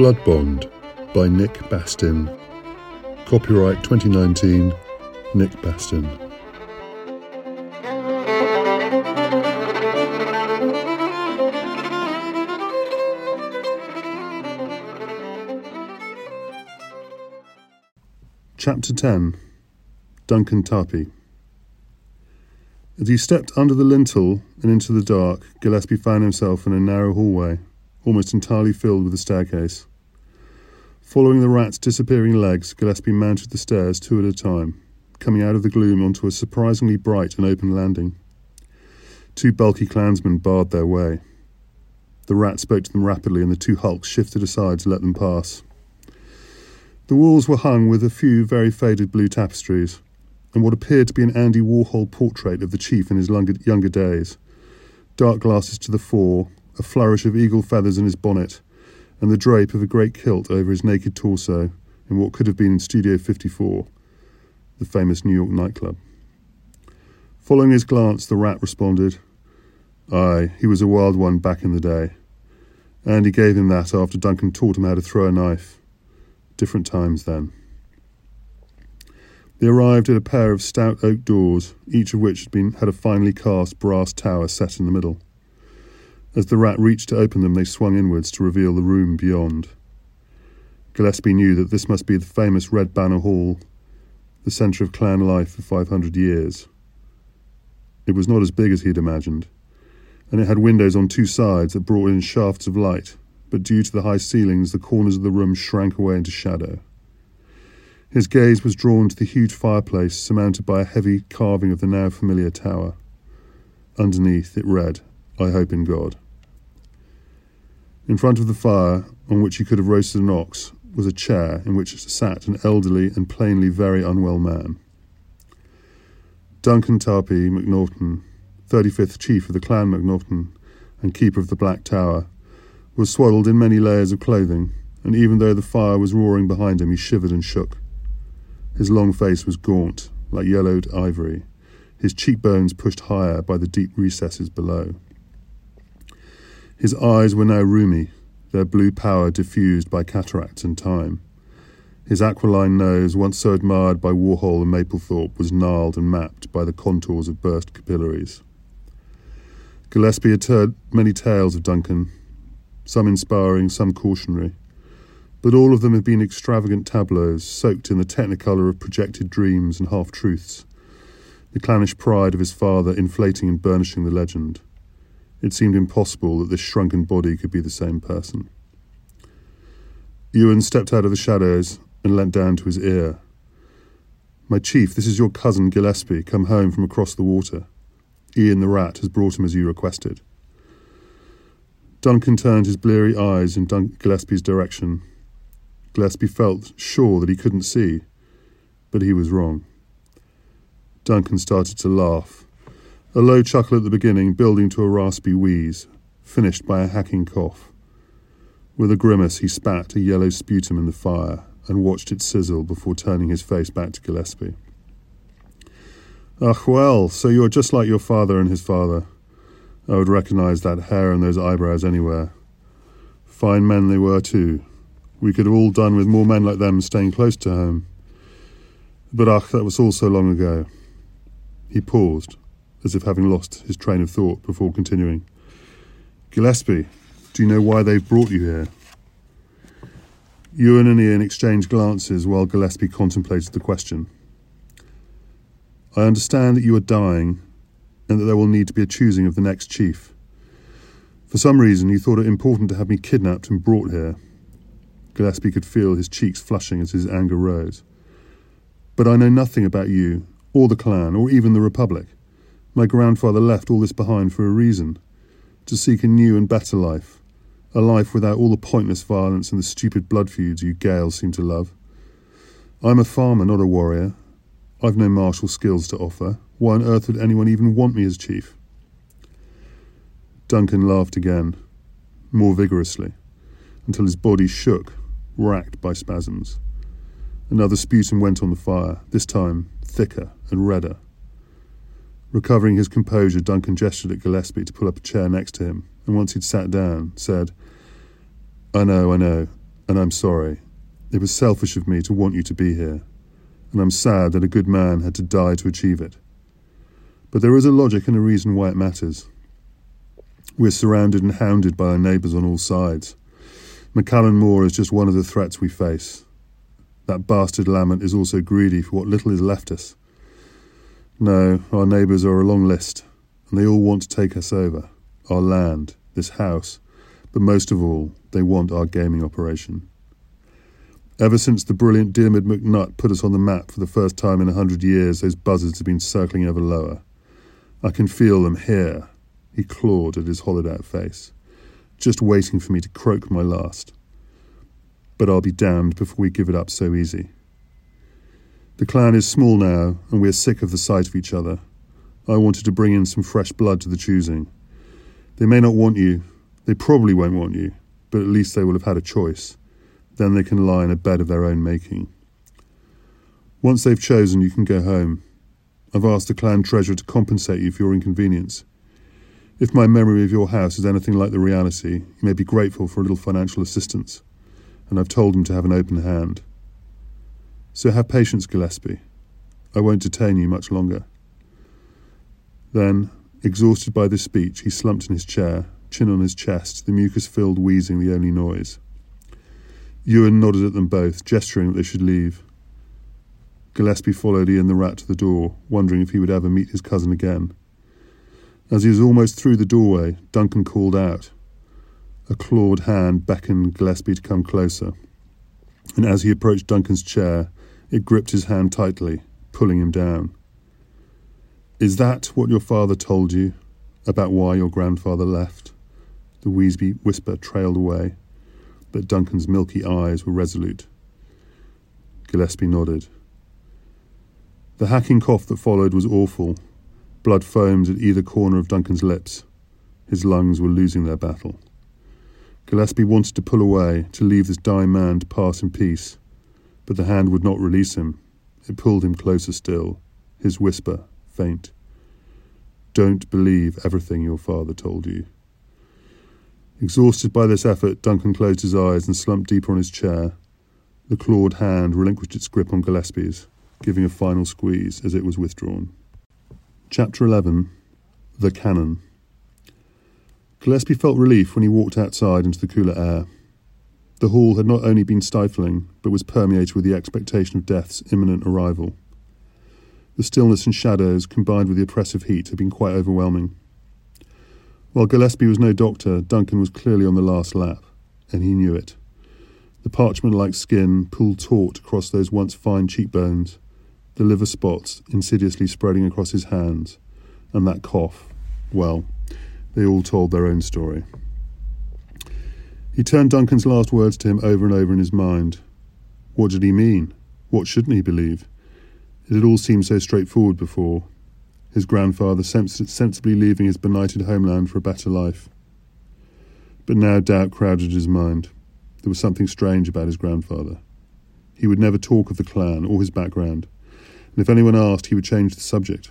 Blood Bond by Nick Bastin. Copyright 2019, Nick Bastin. Chapter 10 Duncan Tarpey. As he stepped under the lintel and into the dark, Gillespie found himself in a narrow hallway, almost entirely filled with a staircase. Following the rat's disappearing legs, Gillespie mounted the stairs two at a time, coming out of the gloom onto a surprisingly bright and open landing. Two bulky clansmen barred their way. The rat spoke to them rapidly, and the two hulks shifted aside to let them pass. The walls were hung with a few very faded blue tapestries, and what appeared to be an Andy Warhol portrait of the chief in his younger days. Dark glasses to the fore, a flourish of eagle feathers in his bonnet, and the drape of a great kilt over his naked torso in what could have been Studio 54, the famous New York nightclub. Following his glance, the rat responded, Aye, he was a wild one back in the day. And he gave him that after Duncan taught him how to throw a knife. Different times then. They arrived at a pair of stout oak doors, each of which had, been, had a finely cast brass tower set in the middle. As the rat reached to open them, they swung inwards to reveal the room beyond. Gillespie knew that this must be the famous Red Banner Hall, the centre of clan life for 500 years. It was not as big as he'd imagined, and it had windows on two sides that brought in shafts of light but due to the high ceilings, the corners of the room shrank away into shadow. His gaze was drawn to the huge fireplace surmounted by a heavy carving of the now familiar tower. Underneath it read, I hope in God. In front of the fire, on which he could have roasted an ox, was a chair in which sat an elderly and plainly very unwell man. Duncan Tarpey McNaughton, 35th Chief of the Clan McNaughton and Keeper of the Black Tower, was swaddled in many layers of clothing, and even though the fire was roaring behind him, he shivered and shook. His long face was gaunt, like yellowed ivory, his cheekbones pushed higher by the deep recesses below. His eyes were now rheumy, their blue power diffused by cataracts and time. His aquiline nose, once so admired by Warhol and Mapplethorpe, was gnarled and mapped by the contours of burst capillaries. Gillespie had heard many tales of Duncan, some inspiring, some cautionary. But all of them had been extravagant tableaus, soaked in the technicolor of projected dreams and half truths, the clannish pride of his father inflating and burnishing the legend. It seemed impossible that this shrunken body could be the same person. Ewan stepped out of the shadows and leant down to his ear. My chief, this is your cousin Gillespie, come home from across the water. Ian the rat has brought him as you requested. Duncan turned his bleary eyes in Dun- Gillespie's direction. Gillespie felt sure that he couldn't see, but he was wrong. Duncan started to laugh, a low chuckle at the beginning, building to a raspy wheeze, finished by a hacking cough. With a grimace, he spat a yellow sputum in the fire and watched it sizzle before turning his face back to Gillespie. Ach, well, so you're just like your father and his father. I would recognize that hair and those eyebrows anywhere. Fine men they were, too. We could have all done with more men like them staying close to home. But ach, that was all so long ago. He paused, as if having lost his train of thought before continuing. Gillespie, do you know why they've brought you here? Ewan and Ian exchanged glances while Gillespie contemplated the question. I understand that you are dying and that there will need to be a choosing of the next chief. For some reason, you thought it important to have me kidnapped and brought here. Gillespie could feel his cheeks flushing as his anger rose. But I know nothing about you, or the clan, or even the Republic. My grandfather left all this behind for a reason to seek a new and better life, a life without all the pointless violence and the stupid blood feuds you Gaels seem to love. I'm a farmer, not a warrior. I've no martial skills to offer. Why on earth would anyone even want me as chief? Duncan laughed again, more vigorously, until his body shook, racked by spasms. Another sputum went on the fire, this time thicker and redder. Recovering his composure, Duncan gestured at Gillespie to pull up a chair next to him, and once he'd sat down, said, I know, I know. and I'm sorry. It was selfish of me to want you to be here, and I'm sad that a good man had to die to achieve it. But there is a logic and a reason why it matters. We're surrounded and hounded by our neighbours on all sides. MacCallum More is just one of the threats we face. That bastard Lamont is also greedy for what little is left us. No, our neighbours are a long list, and they all want to take us over our land, this house, but most of all, they want our gaming operation. Ever since the brilliant Diarmid McNutt put us on the map for the first time in a hundred years, those buzzards have been circling ever lower. I can feel them here. He clawed at his hollowed out face, just waiting for me to croak my last. But I'll be damned before we give it up so easy. The clan is small now, and we are sick of the sight of each other. I wanted to bring in some fresh blood to the choosing. They may not want you, they probably won't want you, but at least they will have had a choice. Then they can lie in a bed of their own making. Once they've chosen, you can go home. I've asked the clan treasurer to compensate you for your inconvenience. If my memory of your house is anything like the reality, you may be grateful for a little financial assistance, and I've told him to have an open hand. So have patience, Gillespie. I won't detain you much longer. Then, exhausted by this speech, he slumped in his chair, chin on his chest, the mucus filled wheezing the only noise. Ewan nodded at them both, gesturing that they should leave. Gillespie followed Ian the rat to the door, wondering if he would ever meet his cousin again. As he was almost through the doorway, Duncan called out. A clawed hand beckoned Gillespie to come closer, and as he approached Duncan's chair, it gripped his hand tightly, pulling him down. Is that what your father told you about why your grandfather left? The Wheesby whisper trailed away, but Duncan's milky eyes were resolute. Gillespie nodded. The hacking cough that followed was awful. Blood foamed at either corner of Duncan's lips. His lungs were losing their battle. Gillespie wanted to pull away, to leave this dying man to pass in peace, but the hand would not release him. It pulled him closer still, his whisper faint. Don't believe everything your father told you. Exhausted by this effort, Duncan closed his eyes and slumped deeper on his chair. The clawed hand relinquished its grip on Gillespie's, giving a final squeeze as it was withdrawn. Chapter 11 The Canon Gillespie felt relief when he walked outside into the cooler air. The hall had not only been stifling, but was permeated with the expectation of death's imminent arrival. The stillness and shadows, combined with the oppressive heat, had been quite overwhelming. While Gillespie was no doctor, Duncan was clearly on the last lap, and he knew it. The parchment like skin pulled taut across those once fine cheekbones, the liver spots insidiously spreading across his hands, and that cough well, they all told their own story. He turned Duncan's last words to him over and over in his mind. What did he mean? What shouldn't he believe? It had all seemed so straightforward before, his grandfather sensibly leaving his benighted homeland for a better life. But now doubt crowded his mind. There was something strange about his grandfather. He would never talk of the clan or his background, and if anyone asked, he would change the subject.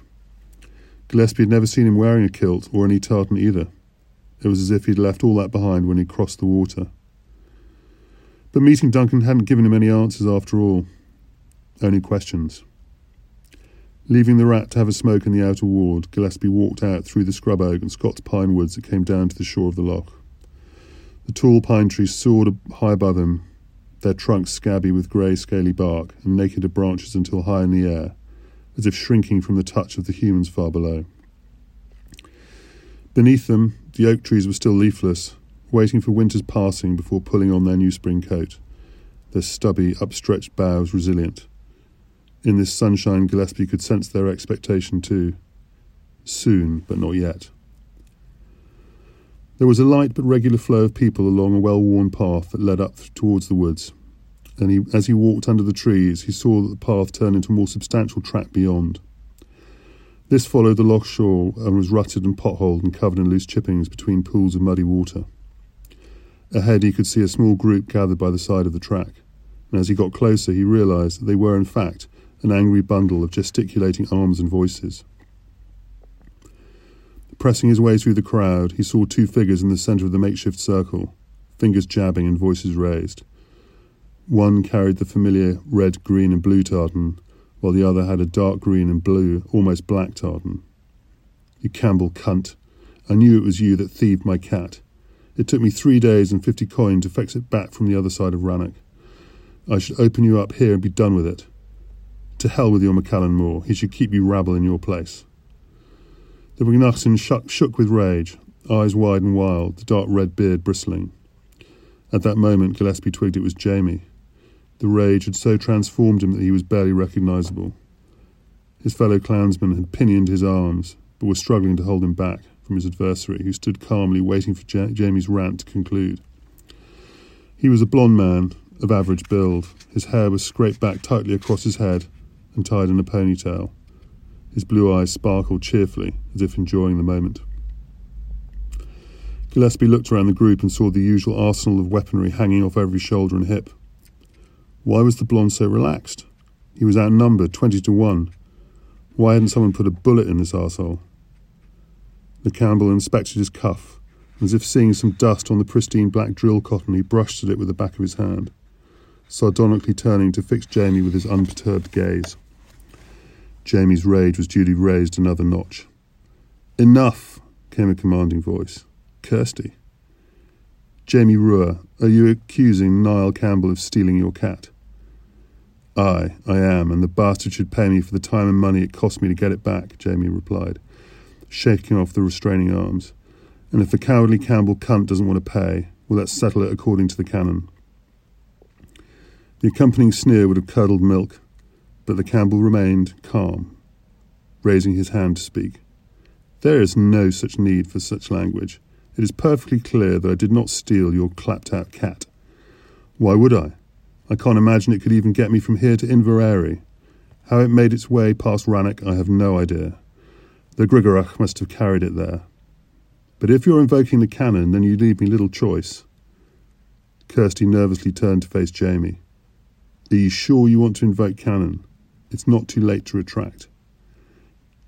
Gillespie had never seen him wearing a kilt or any tartan either. It was as if he'd left all that behind when he crossed the water. But meeting Duncan hadn't given him any answers after all, only questions. Leaving the rat to have a smoke in the outer ward, Gillespie walked out through the scrub oak and Scots pine woods that came down to the shore of the loch. The tall pine trees soared high above him, their trunks scabby with grey, scaly bark and naked of branches until high in the air, as if shrinking from the touch of the humans far below. Beneath them, the oak trees were still leafless, waiting for winter's passing before pulling on their new spring coat, their stubby, upstretched boughs resilient. In this sunshine, Gillespie could sense their expectation too. Soon, but not yet. There was a light but regular flow of people along a well worn path that led up towards the woods, and he, as he walked under the trees, he saw that the path turned into a more substantial track beyond. This followed the loch shore and was rutted and potholed and covered in loose chippings between pools of muddy water. Ahead, he could see a small group gathered by the side of the track, and as he got closer, he realized that they were, in fact, an angry bundle of gesticulating arms and voices. Pressing his way through the crowd, he saw two figures in the centre of the makeshift circle, fingers jabbing and voices raised. One carried the familiar red, green, and blue tartan, while the other had a dark green and blue, almost black tartan. You Campbell cunt. I knew it was you that thieved my cat. It took me three days and fifty coin to fetch it back from the other side of Rannoch. I should open you up here and be done with it. To hell with your MacCallum More. He should keep you rabble in your place. The shook, shook with rage, eyes wide and wild, the dark red beard bristling. At that moment, Gillespie twigged it was Jamie. The rage had so transformed him that he was barely recognisable. His fellow clansmen had pinioned his arms, but were struggling to hold him back from his adversary, who stood calmly waiting for ja- Jamie's rant to conclude. He was a blond man of average build. His hair was scraped back tightly across his head and tied in a ponytail. His blue eyes sparkled cheerfully, as if enjoying the moment. Gillespie looked around the group and saw the usual arsenal of weaponry hanging off every shoulder and hip. Why was the blonde so relaxed? He was outnumbered, twenty to one. Why hadn't someone put a bullet in this arsehole? The Campbell inspected his cuff, as if seeing some dust on the pristine black drill cotton, he brushed at it with the back of his hand, sardonically turning to fix Jamie with his unperturbed gaze. Jamie's rage was duly raised another notch. Enough, came a commanding voice. Kirsty. Jamie Ruhr, are you accusing Niall Campbell of stealing your cat? Aye, I am, and the bastard should pay me for the time and money it cost me to get it back, Jamie replied, shaking off the restraining arms. And if the cowardly Campbell cunt doesn't want to pay, well, let's settle it according to the canon. The accompanying sneer would have curdled milk, but the Campbell remained calm, raising his hand to speak. There is no such need for such language. It is perfectly clear that I did not steal your clapped out cat. Why would I? I can't imagine it could even get me from here to Inveraray. How it made its way past Rannoch, I have no idea. The Grigorach must have carried it there. But if you're invoking the canon, then you leave me little choice. Kirsty nervously turned to face Jamie. Are you sure you want to invoke canon? It's not too late to retract.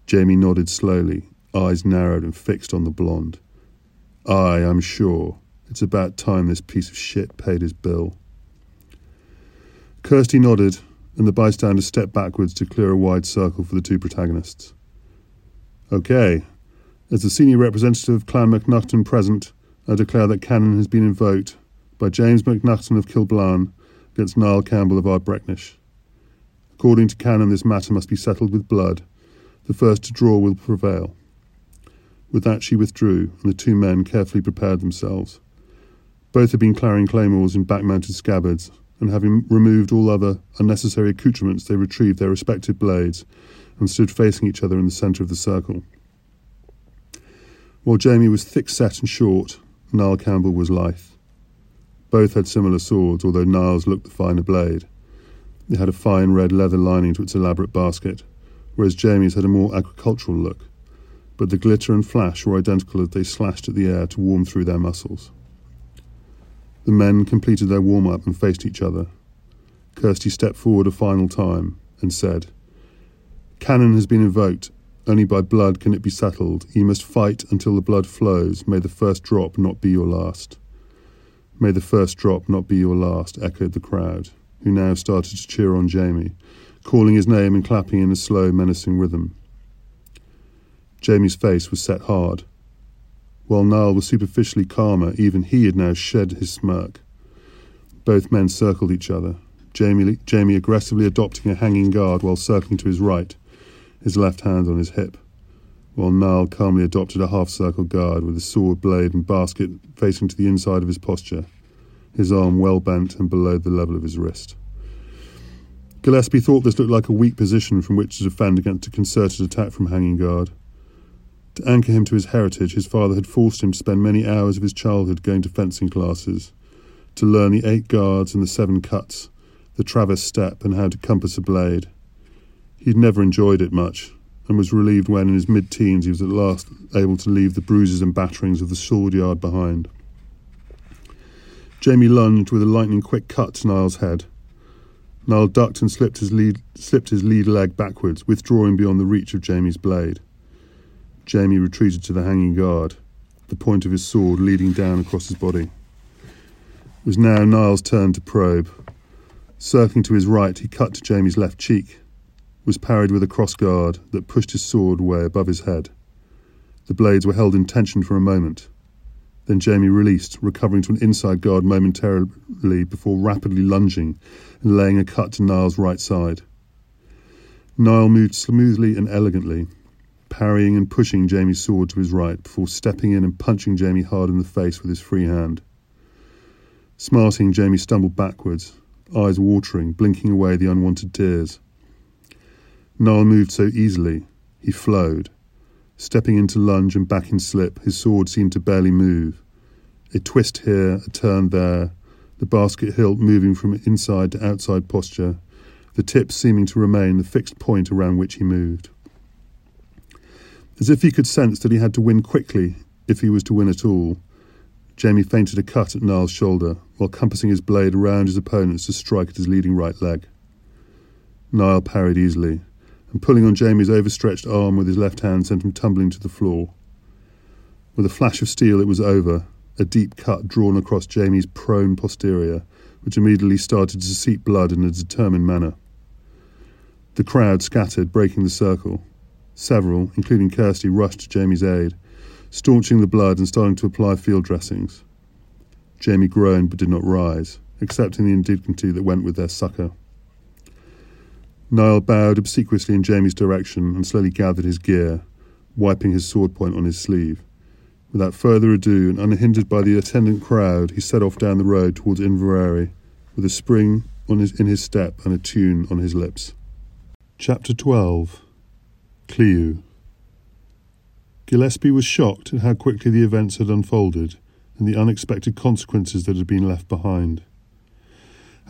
Jamie nodded slowly, eyes narrowed and fixed on the blonde. Aye, I'm sure. It's about time this piece of shit paid his bill. Kirsty nodded, and the bystanders stepped backwards to clear a wide circle for the two protagonists. Okay. As the senior representative of Clan MacNaughton present, I declare that canon has been invoked by James MacNaughton of Kilblan against Niall Campbell of Ardbrecknish. According to canon, this matter must be settled with blood. The first to draw will prevail. With that, she withdrew, and the two men carefully prepared themselves. Both had been carrying claymores in back mounted scabbards, and having removed all other unnecessary accoutrements, they retrieved their respective blades and stood facing each other in the centre of the circle. While Jamie was thick set and short, Niall Campbell was lithe. Both had similar swords, although Niall's looked the finer blade. It had a fine red leather lining to its elaborate basket, whereas Jamie's had a more agricultural look but the glitter and flash were identical as they slashed at the air to warm through their muscles. The men completed their warm up and faced each other. Kirsty stepped forward a final time and said, Canon has been invoked. Only by blood can it be settled. You must fight until the blood flows. May the first drop not be your last. May the first drop not be your last, echoed the crowd, who now started to cheer on Jamie, calling his name and clapping in a slow, menacing rhythm. Jamie's face was set hard. While Niall was superficially calmer, even he had now shed his smirk. Both men circled each other, Jamie, Jamie aggressively adopting a hanging guard while circling to his right, his left hand on his hip, while Niall calmly adopted a half circle guard with his sword blade and basket facing to the inside of his posture, his arm well bent and below the level of his wrist. Gillespie thought this looked like a weak position from which to defend against a concerted attack from hanging guard. To anchor him to his heritage, his father had forced him to spend many hours of his childhood going to fencing classes, to learn the eight guards and the seven cuts, the traverse step, and how to compass a blade. He'd never enjoyed it much, and was relieved when, in his mid teens, he was at last able to leave the bruises and batterings of the sword yard behind. Jamie lunged with a lightning quick cut to Niall's head. Niall ducked and slipped his lead, slipped his lead leg backwards, withdrawing beyond the reach of Jamie's blade. Jamie retreated to the hanging guard, the point of his sword leading down across his body. It was now Niall's turn to probe. Circling to his right, he cut to Jamie's left cheek, was parried with a cross guard that pushed his sword way above his head. The blades were held in tension for a moment. Then Jamie released, recovering to an inside guard momentarily before rapidly lunging and laying a cut to Niall's right side. Niall moved smoothly and elegantly, parrying and pushing Jamie's sword to his right before stepping in and punching Jamie hard in the face with his free hand. Smarting, Jamie stumbled backwards, eyes watering, blinking away the unwanted tears. Niall moved so easily, he flowed. Stepping into lunge and back in slip, his sword seemed to barely move. A twist here, a turn there, the basket hilt moving from inside to outside posture, the tip seeming to remain the fixed point around which he moved. As if he could sense that he had to win quickly if he was to win at all, Jamie feinted a cut at Niall's shoulder while compassing his blade around his opponent's to strike at his leading right leg. Niall parried easily, and pulling on Jamie's overstretched arm with his left hand sent him tumbling to the floor. With a flash of steel, it was over, a deep cut drawn across Jamie's prone posterior, which immediately started to seep blood in a determined manner. The crowd scattered, breaking the circle. Several, including Kirsty, rushed to Jamie's aid, staunching the blood and starting to apply field dressings. Jamie groaned but did not rise, accepting the indignity that went with their succour. Niall bowed obsequiously in Jamie's direction and slowly gathered his gear, wiping his sword point on his sleeve. Without further ado, and unhindered by the attendant crowd, he set off down the road towards Inveraray, with a spring his, in his step and a tune on his lips. Chapter 12 Clew Gillespie was shocked at how quickly the events had unfolded and the unexpected consequences that had been left behind.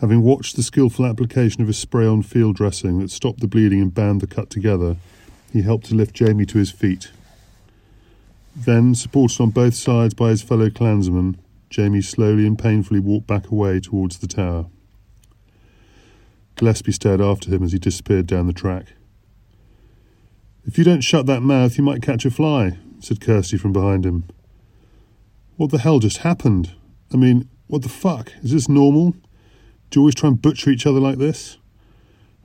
Having watched the skilful application of a spray on field dressing that stopped the bleeding and bound the cut together, he helped to lift Jamie to his feet. Then, supported on both sides by his fellow clansmen, Jamie slowly and painfully walked back away towards the tower. Gillespie stared after him as he disappeared down the track. If you don't shut that mouth, you might catch a fly, said Kirsty from behind him. What the hell just happened? I mean, what the fuck? Is this normal? Do you always try and butcher each other like this?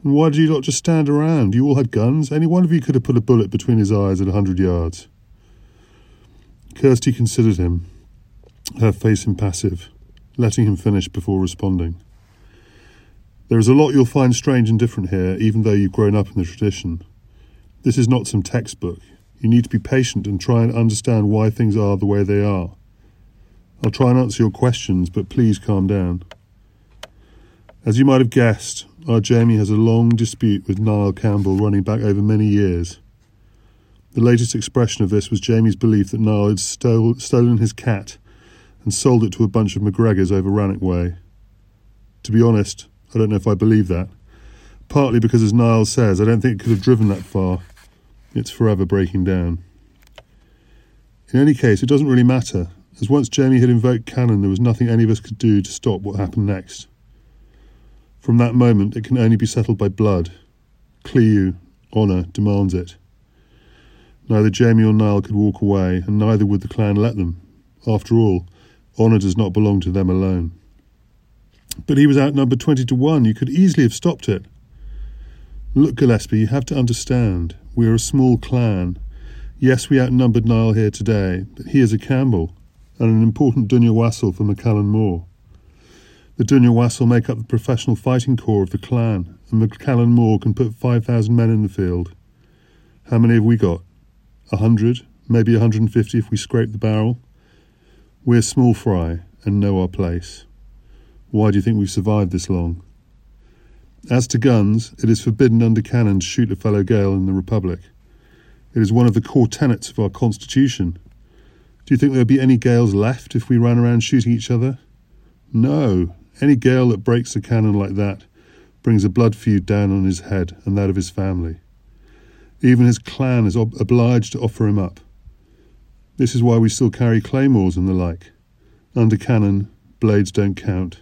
And why did you not just stand around? You all had guns. Any one of you could have put a bullet between his eyes at a hundred yards. Kirsty considered him, her face impassive, letting him finish before responding. There is a lot you'll find strange and different here, even though you've grown up in the tradition. This is not some textbook. You need to be patient and try and understand why things are the way they are. I'll try and answer your questions, but please calm down. As you might have guessed, our Jamie has a long dispute with Niall Campbell running back over many years. The latest expression of this was Jamie's belief that Niall had stole, stolen his cat and sold it to a bunch of McGregors over Rannoch Way. To be honest, I don't know if I believe that. Partly because, as Niall says, I don't think it could have driven that far. It's forever breaking down. In any case, it doesn't really matter, as once Jamie had invoked Canon, there was nothing any of us could do to stop what happened next. From that moment, it can only be settled by blood. Clew, honour, demands it. Neither Jamie or Niall could walk away, and neither would the clan let them. After all, honour does not belong to them alone. But he was outnumbered twenty to one. You could easily have stopped it. Look, Gillespie, you have to understand. We are a small clan. Yes, we outnumbered Niall here today, but he is a Campbell, and an important Dunya Wassel for MacCallum More. The Dunya Wassel make up the professional fighting corps of the clan, and MacCallum More can put 5,000 men in the field. How many have we got? A hundred, maybe a hundred and fifty if we scrape the barrel. We're small fry and know our place. Why do you think we've survived this long? As to guns, it is forbidden under canon to shoot a fellow Gael in the Republic. It is one of the core tenets of our constitution. Do you think there would be any Gaels left if we ran around shooting each other? No, any Gael that breaks a canon like that brings a blood feud down on his head and that of his family. Even his clan is ob- obliged to offer him up. This is why we still carry claymores and the like. Under canon, blades don't count.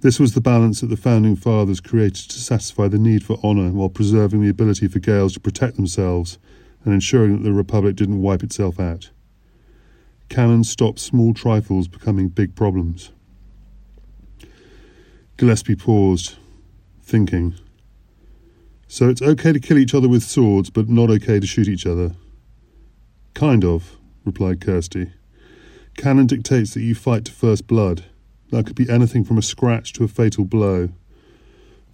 This was the balance that the founding fathers created to satisfy the need for honour while preserving the ability for Gaels to protect themselves and ensuring that the Republic didn't wipe itself out. Canon stopped small trifles becoming big problems. Gillespie paused, thinking. So it's okay to kill each other with swords, but not okay to shoot each other? Kind of, replied Kirsty. Canon dictates that you fight to first blood. That could be anything from a scratch to a fatal blow.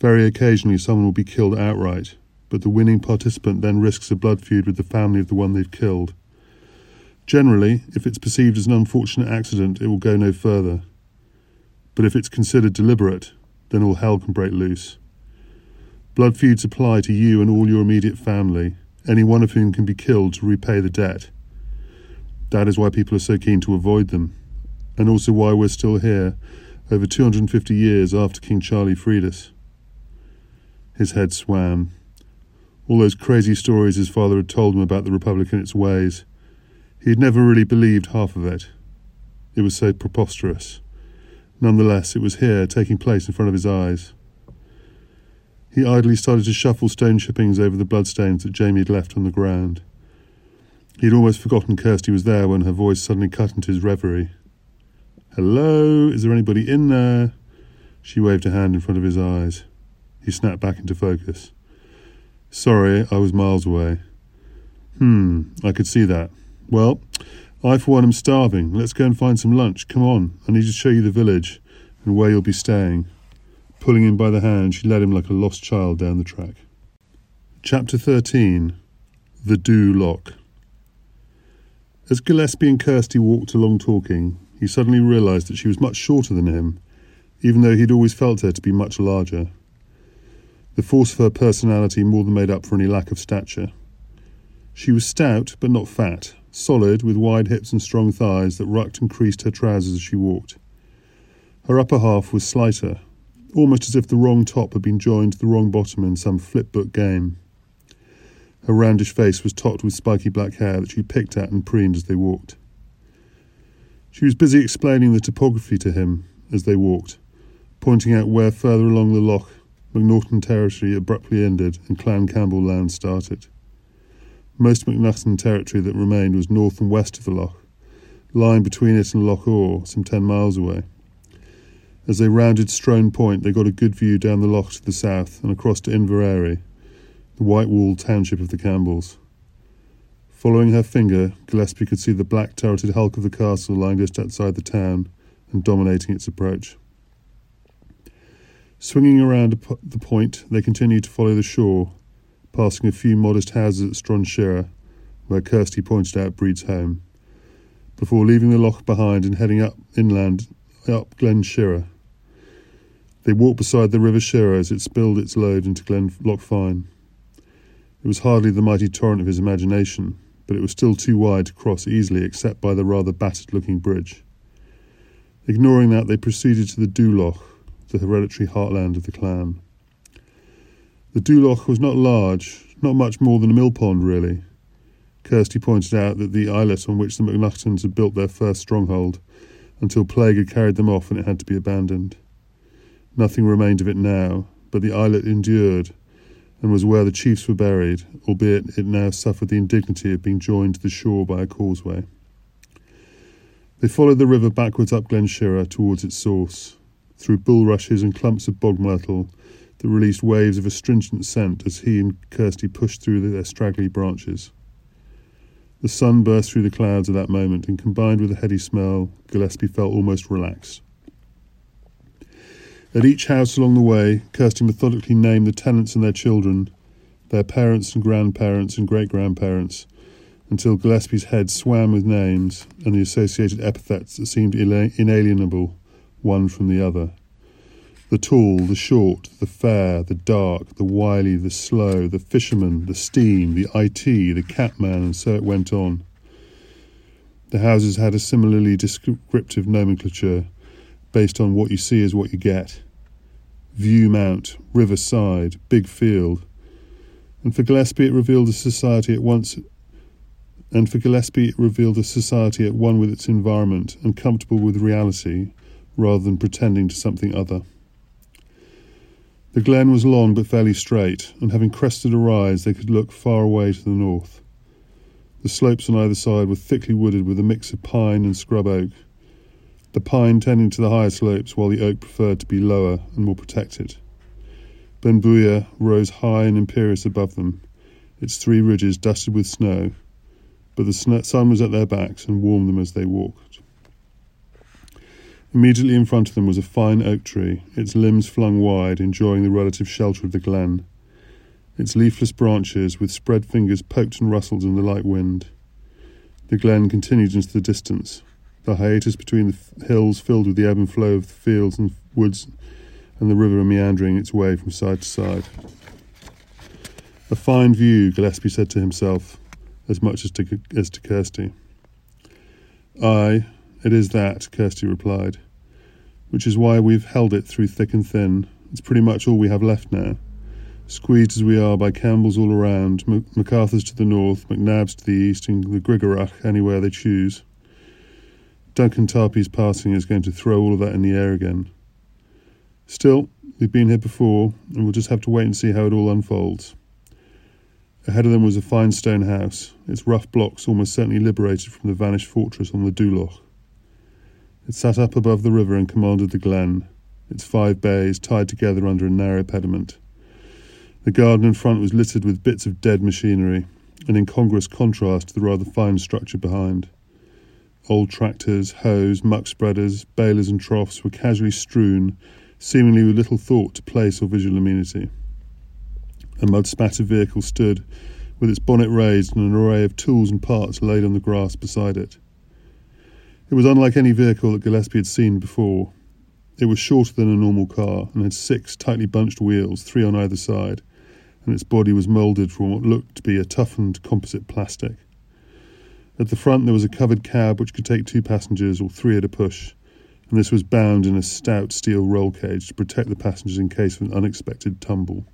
Very occasionally, someone will be killed outright, but the winning participant then risks a blood feud with the family of the one they've killed. Generally, if it's perceived as an unfortunate accident, it will go no further. But if it's considered deliberate, then all hell can break loose. Blood feuds apply to you and all your immediate family, any one of whom can be killed to repay the debt. That is why people are so keen to avoid them, and also why we're still here, over 250 years after King Charlie freed us. His head swam. All those crazy stories his father had told him about the Republic and its ways. He had never really believed half of it. It was so preposterous. Nonetheless, it was here, taking place in front of his eyes. He idly started to shuffle stone chippings over the bloodstains that Jamie had left on the ground. He had almost forgotten Kirsty was there when her voice suddenly cut into his reverie. Hello, is there anybody in there? She waved a hand in front of his eyes. He snapped back into focus. Sorry, I was miles away. Hmm, I could see that. Well, I for one am starving. Let's go and find some lunch. Come on, I need to show you the village and where you'll be staying. Pulling him by the hand, she led him like a lost child down the track. Chapter 13 The Dew Loch. As Gillespie and Kirsty walked along talking, he suddenly realized that she was much shorter than him, even though he'd always felt her to be much larger. The force of her personality more than made up for any lack of stature. She was stout, but not fat, solid, with wide hips and strong thighs that rucked and creased her trousers as she walked. Her upper half was slighter, almost as if the wrong top had been joined to the wrong bottom in some flipbook game. Her roundish face was topped with spiky black hair that she picked at and preened as they walked. She was busy explaining the topography to him as they walked, pointing out where further along the loch McNaughton territory abruptly ended and Clan Campbell land started. Most McNaughton territory that remained was north and west of the loch, lying between it and Loch Awe, some ten miles away. As they rounded Strone Point, they got a good view down the loch to the south and across to Inveraray, the white walled township of the Campbells. Following her finger, Gillespie could see the black turreted hulk of the castle lying just outside the town and dominating its approach. Swinging around the point, they continued to follow the shore, passing a few modest houses at Stronshire, where Kirsty pointed out Breed's home, before leaving the loch behind and heading up inland up Glen Shirra. They walked beside the River Shirra as it spilled its load into Glen Loch Fyne. It was hardly the mighty torrent of his imagination, but it was still too wide to cross easily except by the rather battered looking bridge. Ignoring that, they proceeded to the Dewloch, the hereditary heartland of the clan. The Dewloch was not large, not much more than a mill pond, really. Kirsty pointed out that the islet on which the McNaughtons had built their first stronghold until plague had carried them off and it had to be abandoned. Nothing remained of it now, but the islet endured and was where the chiefs were buried, albeit it now suffered the indignity of being joined to the shore by a causeway. They followed the river backwards up Glen Shirra towards its source, through bulrushes and clumps of bog myrtle that released waves of astringent scent as he and Kirsty pushed through their straggly branches. The sun burst through the clouds at that moment, and combined with the heady smell, Gillespie felt almost relaxed. At each house along the way, Kirsty methodically named the tenants and their children, their parents and grandparents and great grandparents, until Gillespie's head swam with names and the associated epithets that seemed inalienable one from the other. The tall, the short, the fair, the dark, the wily, the slow, the fisherman, the steam, the IT, the catman, and so it went on. The houses had a similarly descriptive nomenclature based on what you see is what you get. View Mount, Riverside, Big Field. And for Gillespie it revealed a society at once and for Gillespie it revealed a society at one with its environment and comfortable with reality rather than pretending to something other. The glen was long but fairly straight, and having crested a rise, they could look far away to the north. The slopes on either side were thickly wooded with a mix of pine and scrub oak. The pine tending to the higher slopes while the oak preferred to be lower and more protected. Benbuya rose high and imperious above them, its three ridges dusted with snow, but the sun was at their backs and warmed them as they walked. Immediately in front of them was a fine oak tree, its limbs flung wide, enjoying the relative shelter of the glen. Its leafless branches, with spread fingers, poked and rustled in the light wind. The glen continued into the distance, the hiatus between the hills filled with the ebb and flow of the fields and woods, and the river meandering its way from side to side. A fine view, Gillespie said to himself, as much as to, as to Kirsty. Aye, it is that, Kirsty replied, which is why we've held it through thick and thin. It's pretty much all we have left now. Squeezed as we are by Campbells all around, MacArthur's to the north, McNab's to the east, and the Griggorach anywhere they choose. Duncan Tarpey's passing is going to throw all of that in the air again. Still, we've been here before, and we'll just have to wait and see how it all unfolds. Ahead of them was a fine stone house, its rough blocks almost certainly liberated from the vanished fortress on the Dúlach. It sat up above the river and commanded the glen, its five bays tied together under a narrow pediment. The garden in front was littered with bits of dead machinery, an incongruous contrast to the rather fine structure behind. Old tractors, hoes, muck spreaders, balers, and troughs were casually strewn, seemingly with little thought to place or visual amenity. A mud spattered vehicle stood, with its bonnet raised and an array of tools and parts laid on the grass beside it. It was unlike any vehicle that Gillespie had seen before. It was shorter than a normal car and had six tightly bunched wheels, three on either side, and its body was moulded from what looked to be a toughened composite plastic. At the front there was a covered cab which could take two passengers or three at a push, and this was bound in a stout steel roll cage to protect the passengers in case of an unexpected tumble.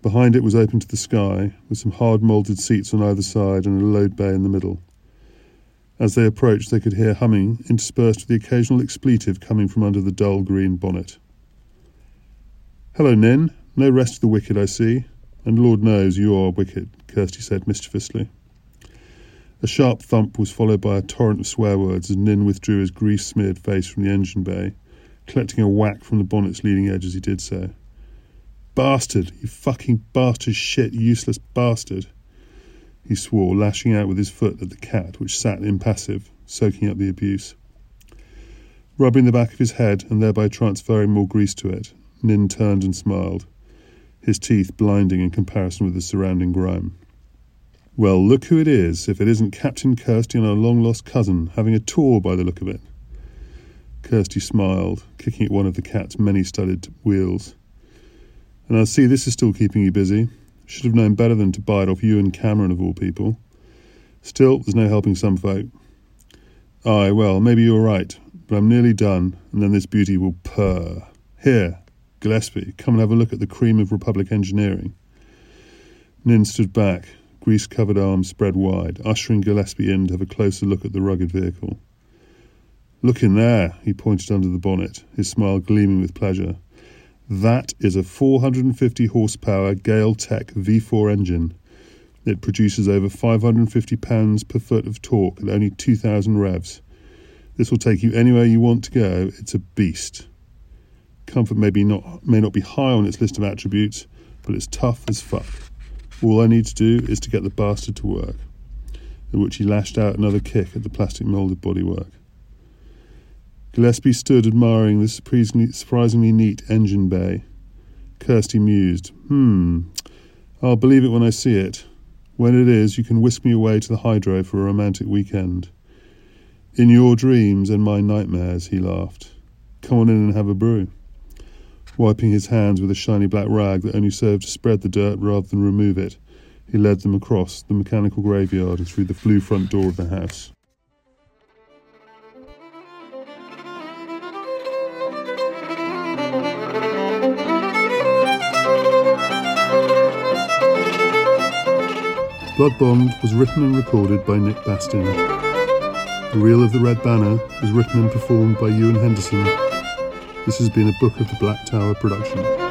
Behind it was open to the sky, with some hard moulded seats on either side and a load bay in the middle. As they approached, they could hear humming, interspersed with the occasional expletive coming from under the dull green bonnet. Hello, Nin. No rest of the wicked, I see. And Lord knows you are wicked, Kirsty said mischievously. A sharp thump was followed by a torrent of swear words as Nin withdrew his grease smeared face from the engine bay, collecting a whack from the bonnet's leading edge as he did so. Bastard! You fucking bastard shit, useless bastard! he swore, lashing out with his foot at the cat, which sat impassive, soaking up the abuse. Rubbing the back of his head and thereby transferring more grease to it, Nin turned and smiled, his teeth blinding in comparison with the surrounding grime. Well, look who it is, if it isn't Captain Kirsty and our long lost cousin, having a tour by the look of it. Kirsty smiled, kicking at one of the cat's many studded wheels. And I see this is still keeping you busy. Should have known better than to bite off you and Cameron of all people. Still, there's no helping some folk. Aye, well, maybe you're right, but I'm nearly done, and then this beauty will purr. Here, Gillespie, come and have a look at the cream of Republic engineering. Nin stood back, grease covered arms spread wide, ushering Gillespie in to have a closer look at the rugged vehicle. Look in there, he pointed under the bonnet, his smile gleaming with pleasure. That is a 450 horsepower Gale Tech V4 engine. It produces over 550 pounds per foot of torque at only 2,000 revs. This will take you anywhere you want to go. It's a beast. Comfort may, be not, may not be high on its list of attributes, but it's tough as fuck. All I need to do is to get the bastard to work. At which he lashed out another kick at the plastic moulded bodywork. Gillespie stood admiring the surprisingly, surprisingly neat engine bay. Kirsty mused, Hmm, I'll believe it when I see it. When it is, you can whisk me away to the hydro for a romantic weekend. In your dreams and my nightmares, he laughed. Come on in and have a brew. Wiping his hands with a shiny black rag that only served to spread the dirt rather than remove it, he led them across the mechanical graveyard and through the blue front door of the house. Blood Bond was written and recorded by Nick Bastin. The Reel of the Red Banner was written and performed by Ewan Henderson. This has been a Book of the Black Tower production.